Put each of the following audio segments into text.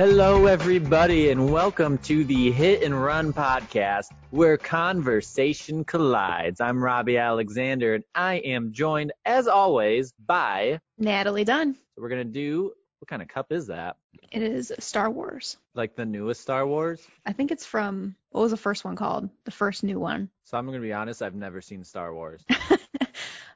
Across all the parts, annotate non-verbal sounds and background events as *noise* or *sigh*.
Hello, everybody, and welcome to the Hit and Run podcast where conversation collides. I'm Robbie Alexander, and I am joined, as always, by. Natalie Dunn. So we're going to do. What kind of cup is that? It is Star Wars. Like the newest Star Wars? I think it's from. What was the first one called? The first new one. So I'm going to be honest, I've never seen Star Wars. *laughs*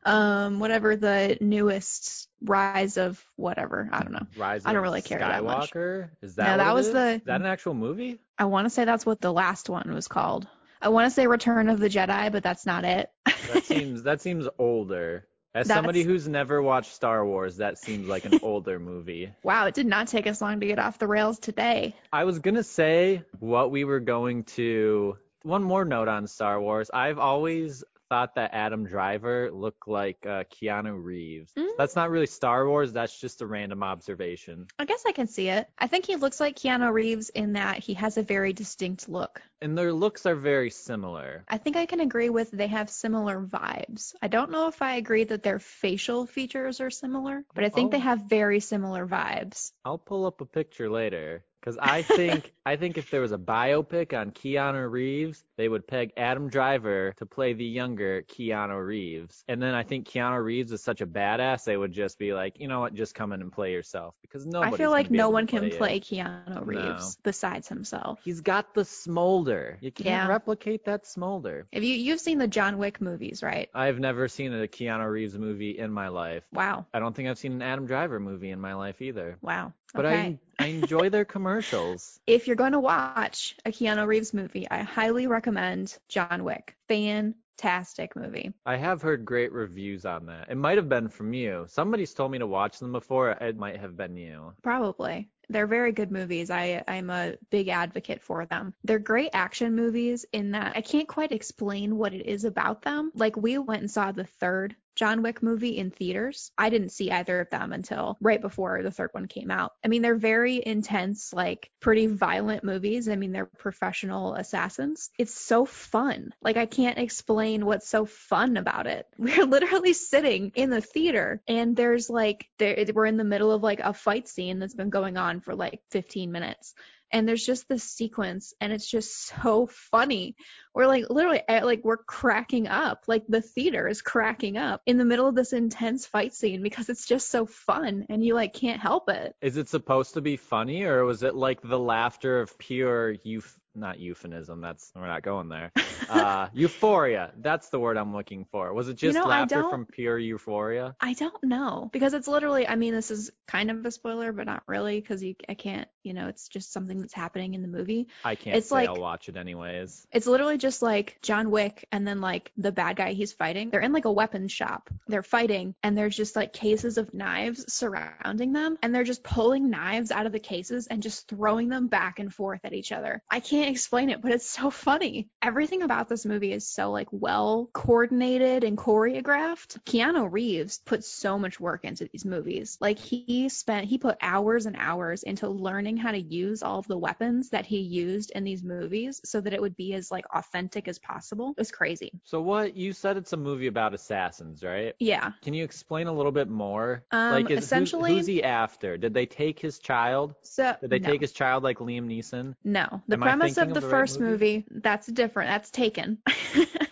um, whatever the newest Rise of whatever. I don't know. Rise I don't of really care that much. Skywalker? Is that No, that was is? the- Is that an actual movie? I want to say that's what the last one was called. I want to say Return of the Jedi, but that's not it. That *laughs* seems that seems older. As That's- somebody who's never watched Star Wars, that seems like an older movie. *laughs* wow, it did not take us long to get off the rails today. I was gonna say what we were going to. One more note on Star Wars. I've always thought that Adam Driver looked like uh, Keanu Reeves. Mm. That's not really Star Wars. That's just a random observation. I guess I can see it. I think he looks like Keanu Reeves in that he has a very distinct look. And their looks are very similar. I think I can agree with they have similar vibes. I don't know if I agree that their facial features are similar, but I think they Oh. have very similar vibes. I'll pull up a picture later. Because I think I think if there was a biopic on Keanu Reeves, they would peg Adam Driver to play the younger Keanu Reeves. And then I think Keanu Reeves is such a badass, they would just be like, you know what, just come in and play yourself. Because nobody. I feel like no one can play, play. Keanu Reeves besides himself. He's got the smolder. You can't Yeah. replicate that smolder. Have you you've seen the John Wick movies, right? I've never seen a Keanu Reeves movie in my life. Wow. I don't think I've seen an Adam Driver movie in my life either. Wow. But okay. I I enjoy their commercials. *laughs* if you're going to watch a Keanu Reeves movie, I highly recommend John Wick. Fantastic movie. I have heard great reviews on that. It might have been from you. Somebody's told me to watch them before. It might have been you. Probably. They're very good movies. I, I'm a big advocate for them. They're great action movies in that I can't quite explain what it is about them. Like, we went and saw the third John Wick movie in theaters. I didn't see either of them until right before the third one came out. I mean, they're very intense, like pretty violent movies. I mean, they're professional assassins. It's so fun. Like, I can't explain what's so fun about it. *laughs* We're literally sitting in the theater and there's like, there, we're in the middle of like a fight scene that's been going on for like 15 minutes. And there's just this sequence and it's just so funny. We're like literally eh, like we're cracking up. Like the theater is cracking up in the middle of this intense fight scene because it's just so fun and you like can't help it. Is it supposed to be funny or was it like the laughter of pure euph not euphemism, that's we're not going there. *laughs* Uh euphoria. That's the word I'm looking for. Was it just know, laughter from pure euphoria? I don't know because it's literally I mean this is kind of a spoiler but not really because you I can't you know it's just something that's happening in the movie. I can't It's say like- I'll watch it anyways. It's literally just like John Wick and then like the bad guy he's fighting. They're in like a weapons shop. They're fighting and there's just like cases of knives surrounding them and they're just pulling knives out of the cases and just throwing them back and forth at each other. I can't explain it, but it's so funny. Everything about this movie is so like well coordinated and choreographed. Keanu Reeves put so much work into these movies. Like he spent he put hours and hours into learning how to use all of the weapons that he used in these movies so that it would be as like authentic as possible. It was crazy. So what you said it's a movie about assassins, right? Yeah. Can you explain a little bit more? Um, like is, who- essentially- who's he after? Did they take his child? So Did they no. take his child like Liam Neeson? No. The Am premise of of the the right first movie? movie, that's different. That's taken. *laughs*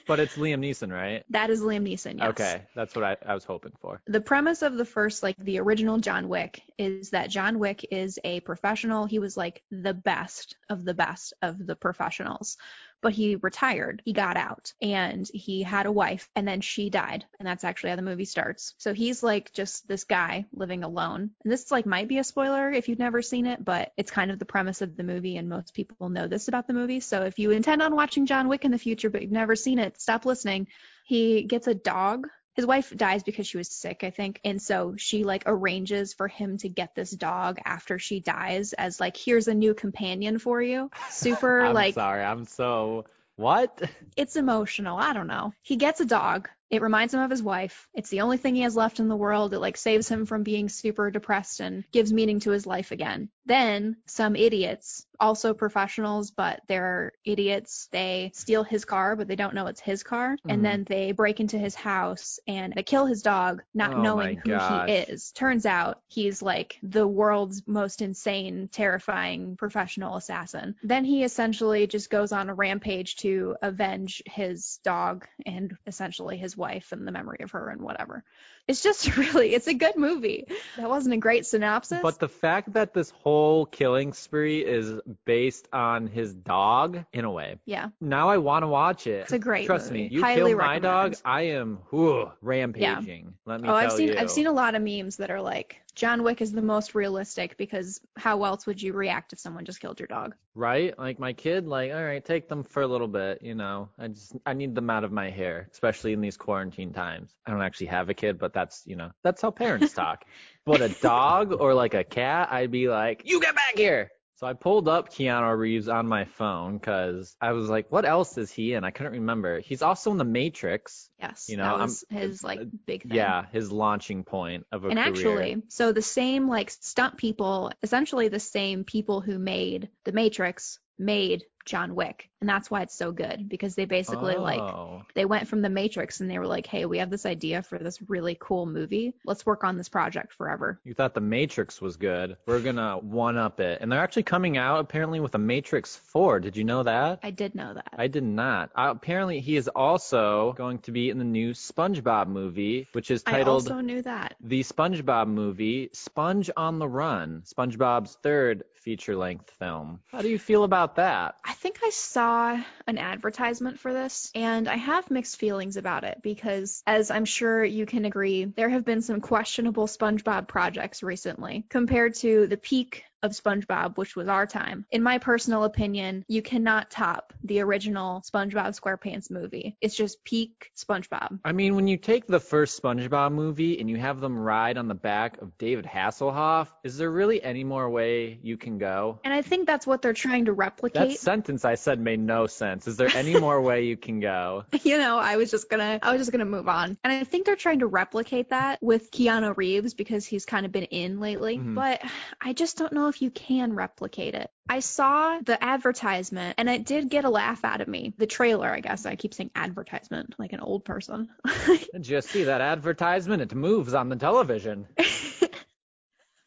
But it's Liam Neeson, right? that is Liam Neeson, yes. Okay, that's what I, I was hoping for. the premise of the first like the original John Wick is that John Wick is a professional. He was like the best of the best of the professionals. But he retired. He got out and he had a wife and then she died. And that's actually how the movie starts. So he's like just this guy living alone. And this like might be a spoiler if you've never seen it, but it's kind of the premise of the movie and most people know this about the movie. So if you intend on watching John Wick in the future but you've never seen it, stop listening. He gets a dog his wife dies because she was sick, I think. And so she like arranges for him to get this dog after she dies as like, here's a new companion for you. Super *laughs* I'm like sorry, I'm so what? it's emotional. I don't know. He gets a dog It reminds him of his wife. It's the only thing he has left in the world. It like saves him from being super depressed and gives meaning to his life again. Then some idiots, also professionals, but they're idiots. They steal his car, but they don't know it's his car. Mhm. And then they break into his house and they kill his dog, not Oh knowing who gosh. he is. Turns out he's like the world's most insane, terrifying professional assassin. Then he essentially just goes on a rampage to avenge his dog and essentially his wife and the memory of her and whatever. It's just *laughs* really, it's a good movie. That wasn't a great synopsis. But the fact that this whole killing spree is based on his dog, in a way, yeah, now I want to watch it. It's a great Trust movie. me, you Highly kill my dog. I am whew, rampaging. Yeah. Let me Oh, tell I've seen you. I've seen a lot of memes that are like John Wick is the most realistic because how else would you react if someone just killed your dog? right? Like my kid, like, all right, take them for a little bit, you know. I just I need them out of my hair, especially in these quarantine times. I don't actually have a kid, but that's you know, that's how parents talk. *laughs* but a dog or like a cat, I'd be like, You get back here. So I pulled up Keanu Reeves on my phone because I was like, what else is he in? I couldn't remember. He's also in The Matrix. Yes, You know, that I'm- was his like uh, big thing. Yeah, his launching point of a And career. actually, so the same like stunt people, essentially the same people who made The Matrix made John Wick. And that's why it's so good because they basically like Oh. they went from The Matrix and they were like, "Hey, we have this idea for this really cool movie. Let's work on this project forever." You thought The Matrix was good. We're gonna one up it. And they're actually coming out apparently with a Matrix 4. Did you know that? I did know that. I did not. Uh, apparently, he is also going to be in the new SpongeBob movie, which is titled I also knew that. The SpongeBob Movie Sponge on the Run, SpongeBob's third feature length film. How do you feel about that? I think I saw an advertisement for this and I have mixed feelings about it because, as I'm sure you can agree, there have been some questionable SpongeBob projects recently compared to the peak of SpongeBob, which was our time. In my personal opinion, you cannot top the original SpongeBob SquarePants movie. It's just peak SpongeBob. I mean, when you take the first SpongeBob movie and you have them ride on the back of David Hasselhoff, is there really any more way you can go? And I think that's what they're trying to replicate. That sentence I said made no sense. Is there any more way you can go? *laughs* you know, I was just gonna, I was just gonna move on. And I think they're trying to replicate that with Keanu Reeves because he's kind of been in lately. Mhm. But I just don't know if you can replicate it. I saw the advertisement and it did get a laugh out of me. The trailer, I guess. I keep saying advertisement like an old person. *laughs* Did you see that advertisement? It moves on the television. *laughs*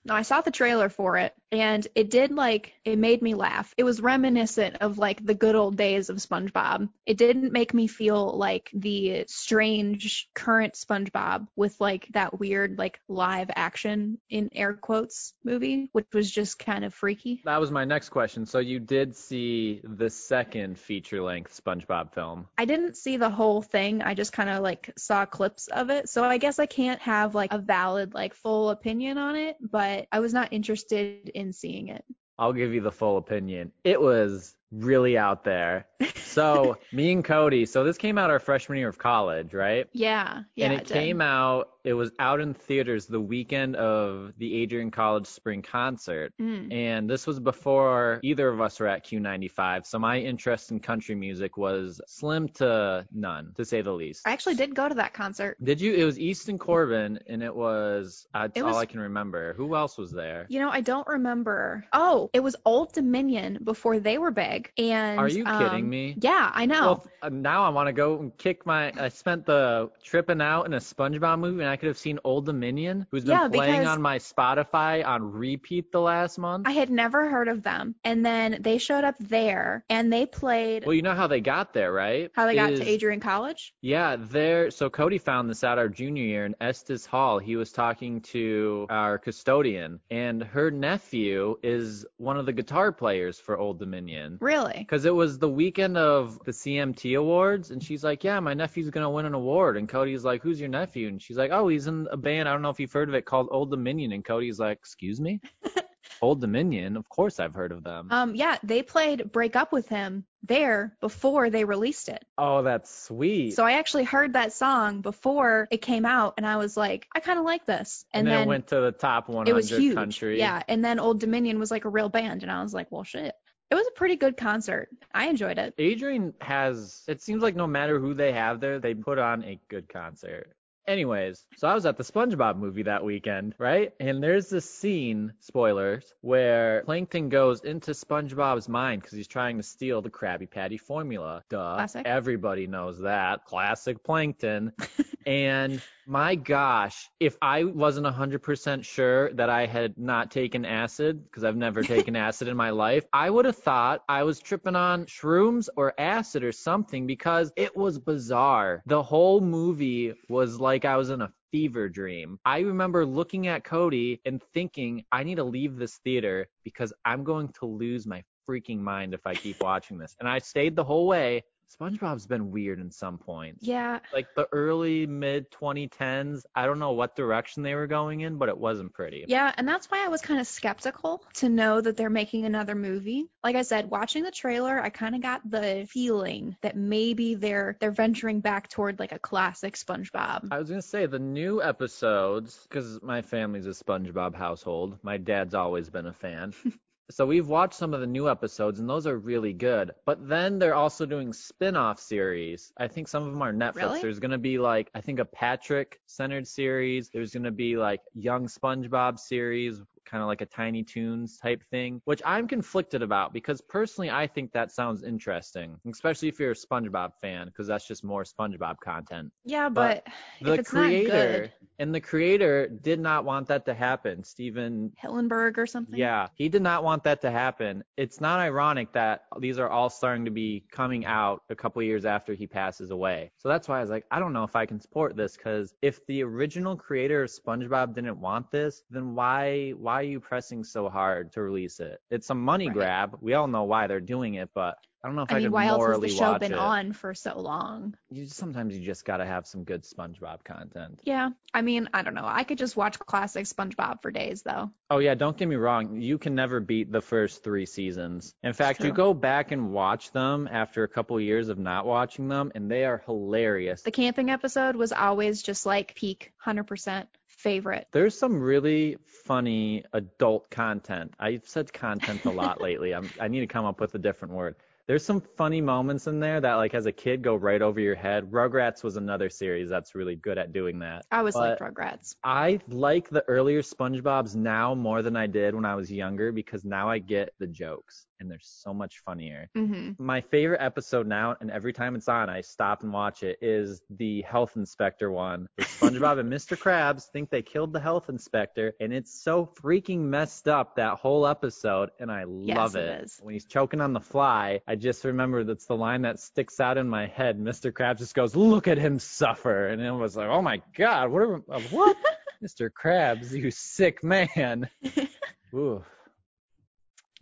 No, I saw the trailer for it and it did like it made me laugh. It was reminiscent of like the good old days of SpongeBob. It didn't make me feel like the strange current SpongeBob with like that weird like live action in air quotes movie, which was just kind of freaky. That was my next question. So you did see the second feature-length SpongeBob film. I didn't see the whole thing. I just kind of like saw clips of it. So I guess I can't have like a valid like full opinion on it, but I was not interested in seeing it. I'll give you the full opinion. It was really out there. So me and Cody, so this came out our freshman year of college, right? Yeah, yeah. and it, did. came out, it was out in theaters the weekend of the Adrian College Spring Concert. Mm. And this was before either of us were at Q95. So my interest in country music was slim to none, to say the least. I actually did go to that concert. Did you? It was Easton Corbin, and it was, uh, that's It all was- I can remember. Who else was there? You know, I don't remember. Oh, it was Old Dominion before they were big. And Are you kidding um, me? Yeah, I know. Well, uh, now I want to go and kick my. I spent the tripping out in a SpongeBob movie, and I could have seen Old Dominion, who's been Yeah, playing on my Spotify on repeat the last month. I had never heard of them. And then they showed up there and they played well, you know how they got there, right? how they got Is- to Adrian College. Yeah, there. So Cody found this out our junior year in Estes Hall. He was talking to our custodian, and her nephew is one of the guitar players for Old Dominion. Really? Because it was the weekend of the CMT Awards, and she's like, "Yeah, my nephew's gonna win an award." And Cody's like, "Who's your nephew?" And she's like, "Oh, he's in a band. I don't know if you've heard of it called Old Dominion." And Cody's like, "Excuse me, *laughs* Old Dominion? Of course I've heard of them." Um, yeah, they played Break Up With Him there before they released it. oh, that's sweet. So I actually heard that song before it came out and I was like, I kind of like this. and And, then, then it went to the top 100 it was huge. country. Yeah. And then Old Dominion was like a real band and I was like, well, shit. It was a pretty good concert. I enjoyed it. Adrian has, it seems like no matter who they have there, they put on a good concert. Anyways, so I was at the SpongeBob movie that weekend, right? And there's this scene, spoilers, where Plankton goes into SpongeBob's mind because he's trying to steal the Krabby Patty formula. Duh. Classic. Everybody knows that. Classic Plankton. *laughs* and my gosh, if I wasn't 100% sure that I had not taken acid, because I've never *laughs* taken acid in my life, I would have thought I was tripping on shrooms or acid or something because it was bizarre. The whole movie was like I was in a fever dream. I remember looking at Cody and thinking, I need to leave this theater because I'm going to lose my freaking mind if I keep watching this. And I stayed the whole way. SpongeBob's been weird in some points. Yeah. Like the early mid 2010s, I don't know what direction they were going in, but it wasn't pretty. Yeah, and that's why I was kind of skeptical to know that they're making another movie. Like I said, watching the trailer, I kind of got the feeling that maybe they're they're venturing back toward like a classic SpongeBob. I was gonna say the new episodes, because my family's a SpongeBob household. My dad's always been a fan. *laughs* So we've watched some of the new episodes and those are really good. But then they're also doing spin-off series. I think some of them are Netflix. Really? There's going to be like I think a Patrick centered series. There's going to be like young SpongeBob series kind of like a Tiny Toons type thing, which I'm conflicted about because personally I think that sounds interesting, especially if you're a SpongeBob fan because that's just more SpongeBob content. Yeah, But but, The creator not good, and the creator did not want that to happen. Stephen Hillenburg or something. yeah, he did not want that to happen. It's not ironic that these are all starting to be coming out a couple years after he passes away. So that's why I was like, I don't know if I can support this because if the original creator of SpongeBob didn't want this, then why why are you pressing so hard to release it? It's a money Right. grab. We all know why they're doing it, but I don't know if I, I mean, could why else has the show been it. on for so long? You sometimes you just gotta have some good SpongeBob content. Yeah, I mean, I don't know. I could just watch classic SpongeBob for days though. Oh yeah, don't get me wrong. You can never beat the first three seasons. In fact, you go back and watch them after a couple years of not watching them, and they are hilarious. The camping episode was always just like peak 100% favorite. There's some really funny adult content. I've said content a lot *laughs* lately. I'm, I need to come up with a different word. There's some funny moments in there that, like, as a kid, go right over your head. Rugrats was another series that's really good at doing that. I was like But- Rugrats. I like the earlier SpongeBob's now more than I did when I was younger because now I get the jokes and they're so much funnier. hmm My favorite episode now, and every time it's on, I stop and watch it, is the health inspector one. SpongeBob and Mr. Krabs think they killed the health inspector, and it's so freaking messed up that whole episode, and I love it it. is. When he's choking on the fly, I just remember that's the line that sticks out in my head. Mr. Krabs just goes, "Look at him suffer," and it was like, "Oh my God, what? Are, what? *laughs* Mr. Krabs, you sick man." *laughs* Ooh.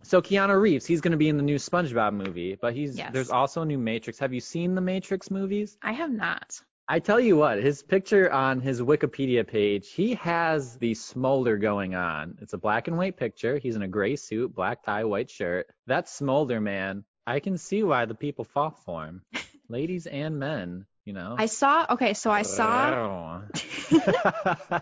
So Keanu Reeves, he's going to be in the new SpongeBob movie, but he's Yes. there's also a new Matrix. Have you seen the Matrix movies? I have not. I tell you what, his picture on his Wikipedia page, he has the smolder going on. It's a black and white picture. He's in a gray suit, black tie, white shirt. That smolder man, I can see why the people fought for him. *laughs* Ladies and men, you know. I saw, okay, so I saw saw. *laughs* *laughs*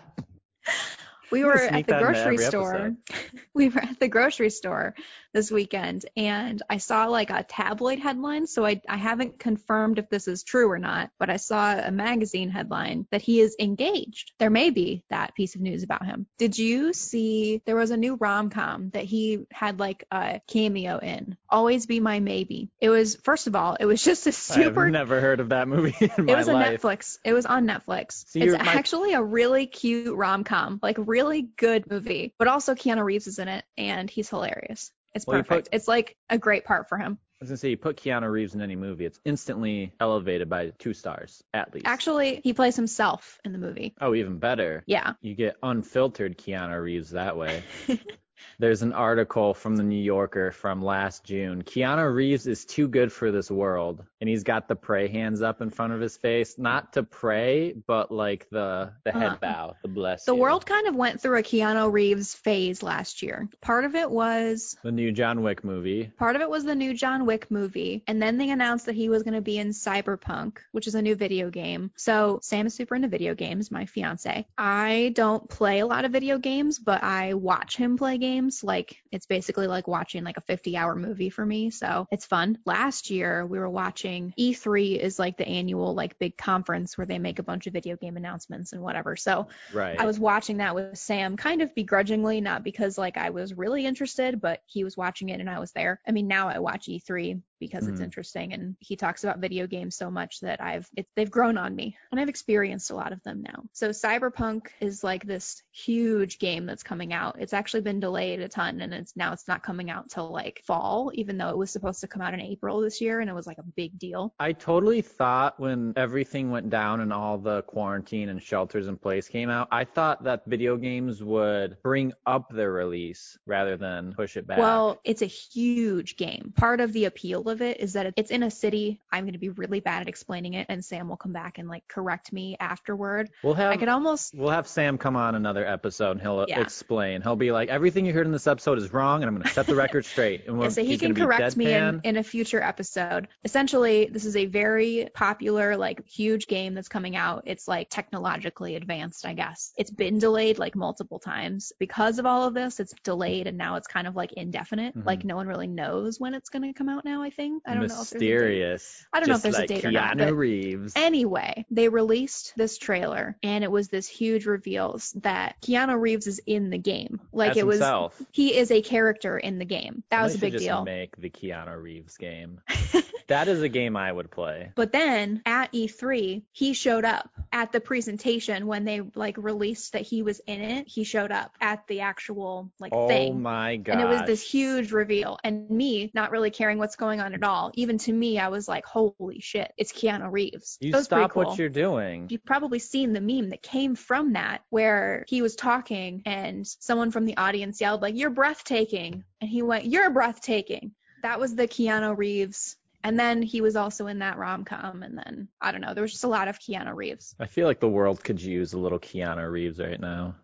we were at the grocery store. *laughs* we were at the grocery store this weekend and I saw like a tabloid headline. So I, I haven't confirmed if this is true or not, but I saw a magazine headline that he is engaged. There may be that piece of news about him. Did you see there was a new rom com that he had like a cameo in? Always Be My Maybe. It was, first of all, it was *laughs* just a super I've never heard of that movie in it my was a life. Netflix. It was on Netflix. See, it's my- actually a really cute rom com, like really good movie. But also Keanu Reeves is in it, and he's hilarious. It's Well, perfect. put- it's like a great part for him. I was gonna say, you put Keanu Reeves in any movie, it's instantly elevated by two stars at least. Actually, he plays himself in the movie. oh, even better. Yeah. You get unfiltered Keanu Reeves that way. *laughs* There's an article from the New Yorker from last June. Keanu Reeves is too good for this world, and he's got the pray hands up in front of his face, not to pray, but like the the head Uh-huh. bow, the bless. The you. world kind of went through a Keanu Reeves phase last year. Part of it was The new John Wick movie. Part of it was the new John Wick movie, and then they announced that he was going to be in Cyberpunk, which is a new video game. So Sam is super into video games, my fiance. I don't play a lot of video games, but I watch him play games games. Like it's basically like watching like a 50 hour movie for me. So it's fun. Last year we were watching E3 is like the annual like big conference where they make a bunch of video game announcements and whatever. So Right. I was watching that with Sam kind of begrudgingly, not because like I was really interested, but he was watching it and I was there. I mean, now I watch E3 because it's Mhm. interesting and he talks about video games so much that I've it, they've grown on me and I've experienced a lot of them now. So Cyberpunk is like this huge game that's coming out. It's actually been delayed a ton and it's now it's not coming out till like fall even though it was supposed to come out in April this year and it was like a big deal. I totally thought when everything went down and all the quarantine and shelters in place came out, I thought that video games would bring up their release rather than push it back. Well, it's a huge game. Part of the appeal of it is that it's in a city. I'm going to be really bad at explaining it, and Sam will come back and like correct me afterward. we'll have I could almost. we'll have Sam come on another episode and he'll Yeah. explain. He'll be like, everything you heard in this episode is wrong, and I'm going to set the record straight. And Yeah, we're, so he can correct me in, in a future episode. Essentially, this is a very popular, like, huge game that's coming out. It's like technologically advanced, I guess. It's been delayed like multiple times. Because of all of this, it's delayed and now it's kind of like indefinite. Mhm. Like, no one really knows when it's going to come out now, I think. I don't know if there's a date. Mysterious. I don't know if there's a date Keanu or not, but- Reeves. Anyway, they released this trailer and it was this huge reveals that Keanu Reeves is in the game. Like As it was himself. he is a character in the game. That They was a big just deal. Make the Keanu Reeves game. *laughs* that is a game I would play. But then at E3, he showed up at the presentation when they like released that he was in it. He showed up at the actual like oh thing. Oh my god. And it was this huge reveal. And me not really caring what's going on at all. Even to me, I was like, holy shit, it's Keanu Reeves. You That stop cool. what you're doing. You've probably seen the meme that came from that where he was talking and someone from the audience yelled like, you're breathtaking. And he went, you're breathtaking. That was the Keanu Reeves. And then he was also in that rom-com. And then, I don't know, there was just a lot of Keanu Reeves. I feel like the world could use a little Keanu Reeves right now.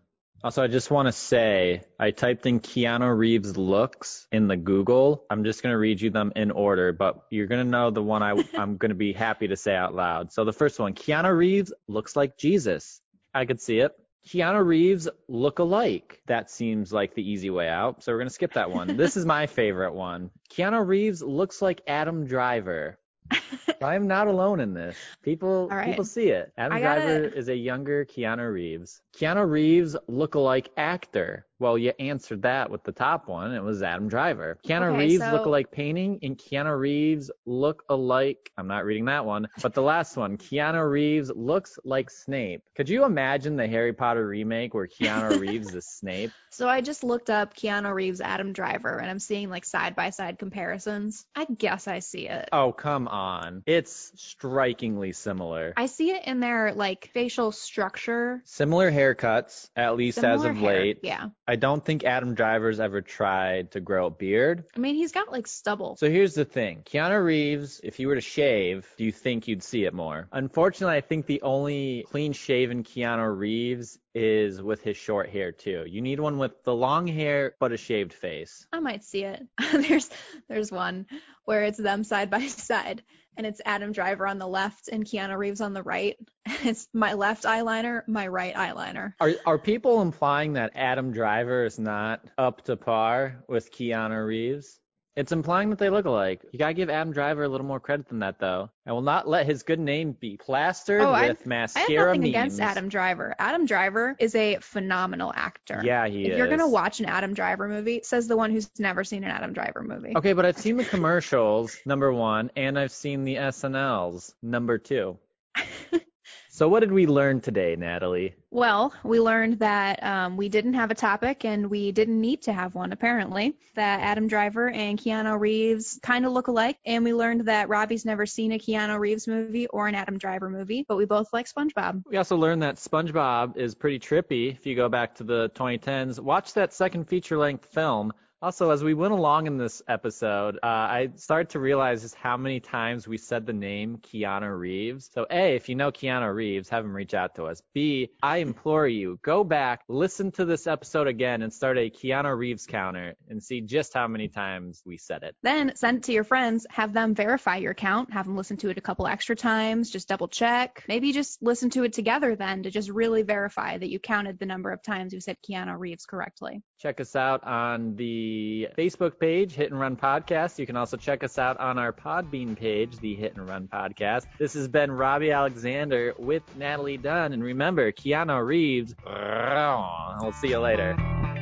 Also, I just want to say I typed in Keanu Reeves looks in the Google. I'm just going to read you them in order, but you're going to know the one I, *laughs* I'm going to be happy to say out loud. So the first one, Keanu Reeves looks like Jesus. I could see it. Keanu Reeves look alike. That seems like the easy way out. So we're going to skip that one. this is my favorite one. Keanu Reeves looks like Adam Driver. *laughs* I'm not alone in this. People right. people see it. Adam gotta- Driver is a younger Keanu Reeves. Keanu Reeves look-alike actor. Well, you answered that with the top one. It was Adam Driver. Keanu Okay, Reeves so- look-alike painting and Keanu Reeves look-alike. I'm not reading that one, but the last one. Keanu Reeves looks like Snape. Could you imagine the Harry Potter remake where Keanu *laughs* Reeves is Snape? So I just looked up Keanu Reeves, Adam Driver, and I'm seeing like side-by-side comparisons. I guess I see it. Oh, come on. It's strikingly similar. I see it in their like facial structure. Similar haircuts, at least as of hair. late. Yeah. I don't think Adam Driver's ever tried to grow a beard. I mean, he's got like stubble. So here's the thing. Keanu Reeves, if you were to shave, do you think you'd see it more? Unfortunately, I think the only clean shaven Keanu Reeves is with his short hair too. You need one with the long hair but a shaved face. I might see it. *laughs* there's there's one where it's them side by *laughs* side and it's Adam Driver on the left and Keanu Reeves on the right. *laughs* It's my left eyeliner, my right eyeliner. Are are people implying that Adam Driver is not up to par with Keanu Reeves? It's implying that they look alike. You gotta give Adam Driver a little more credit than that, though. I will not let his good name be plastered Oh, I- with I have mascara nothing memes. against Adam Driver. Adam Driver is a phenomenal actor. Yeah, he if is. you're gonna watch an Adam Driver movie, says the one who's never seen an Adam Driver movie. Okay, but I've seen the commercials, number one, and I've seen the SNLs, number two. *laughs* so what did we learn today, Natalie? Well, we learned that um, we didn't have a topic and we didn't need to have one, apparently. That Adam Driver and Keanu Reeves kind of look alike. And we learned that Robbie's never seen a Keanu Reeves movie or an Adam Driver movie, but we both like SpongeBob. We also learned that SpongeBob is pretty trippy if you go back to the 2010s. Watch that second feature length film, Also, as we went along in this episode, uh, I started to realize just how many times we said the name Keanu Reeves. So, A, if you know Keanu Reeves, have him reach out to us. B, I implore you, go back, listen to this episode again, and start a Keanu Reeves counter and see just how many times we said it. Then send it to your friends, have them verify your count, have them listen to it a couple extra times, just double check. Maybe just listen to it together then to just really verify that you counted the number of times you said Keanu Reeves correctly. Check us out on the Facebook page, Hit and Run Podcast. You can also check us out on our Podbean page, the Hit and Run Podcast. This has been Robbie Alexander with Natalie Dunn. And remember, Keanu Reeves. We'll see you later.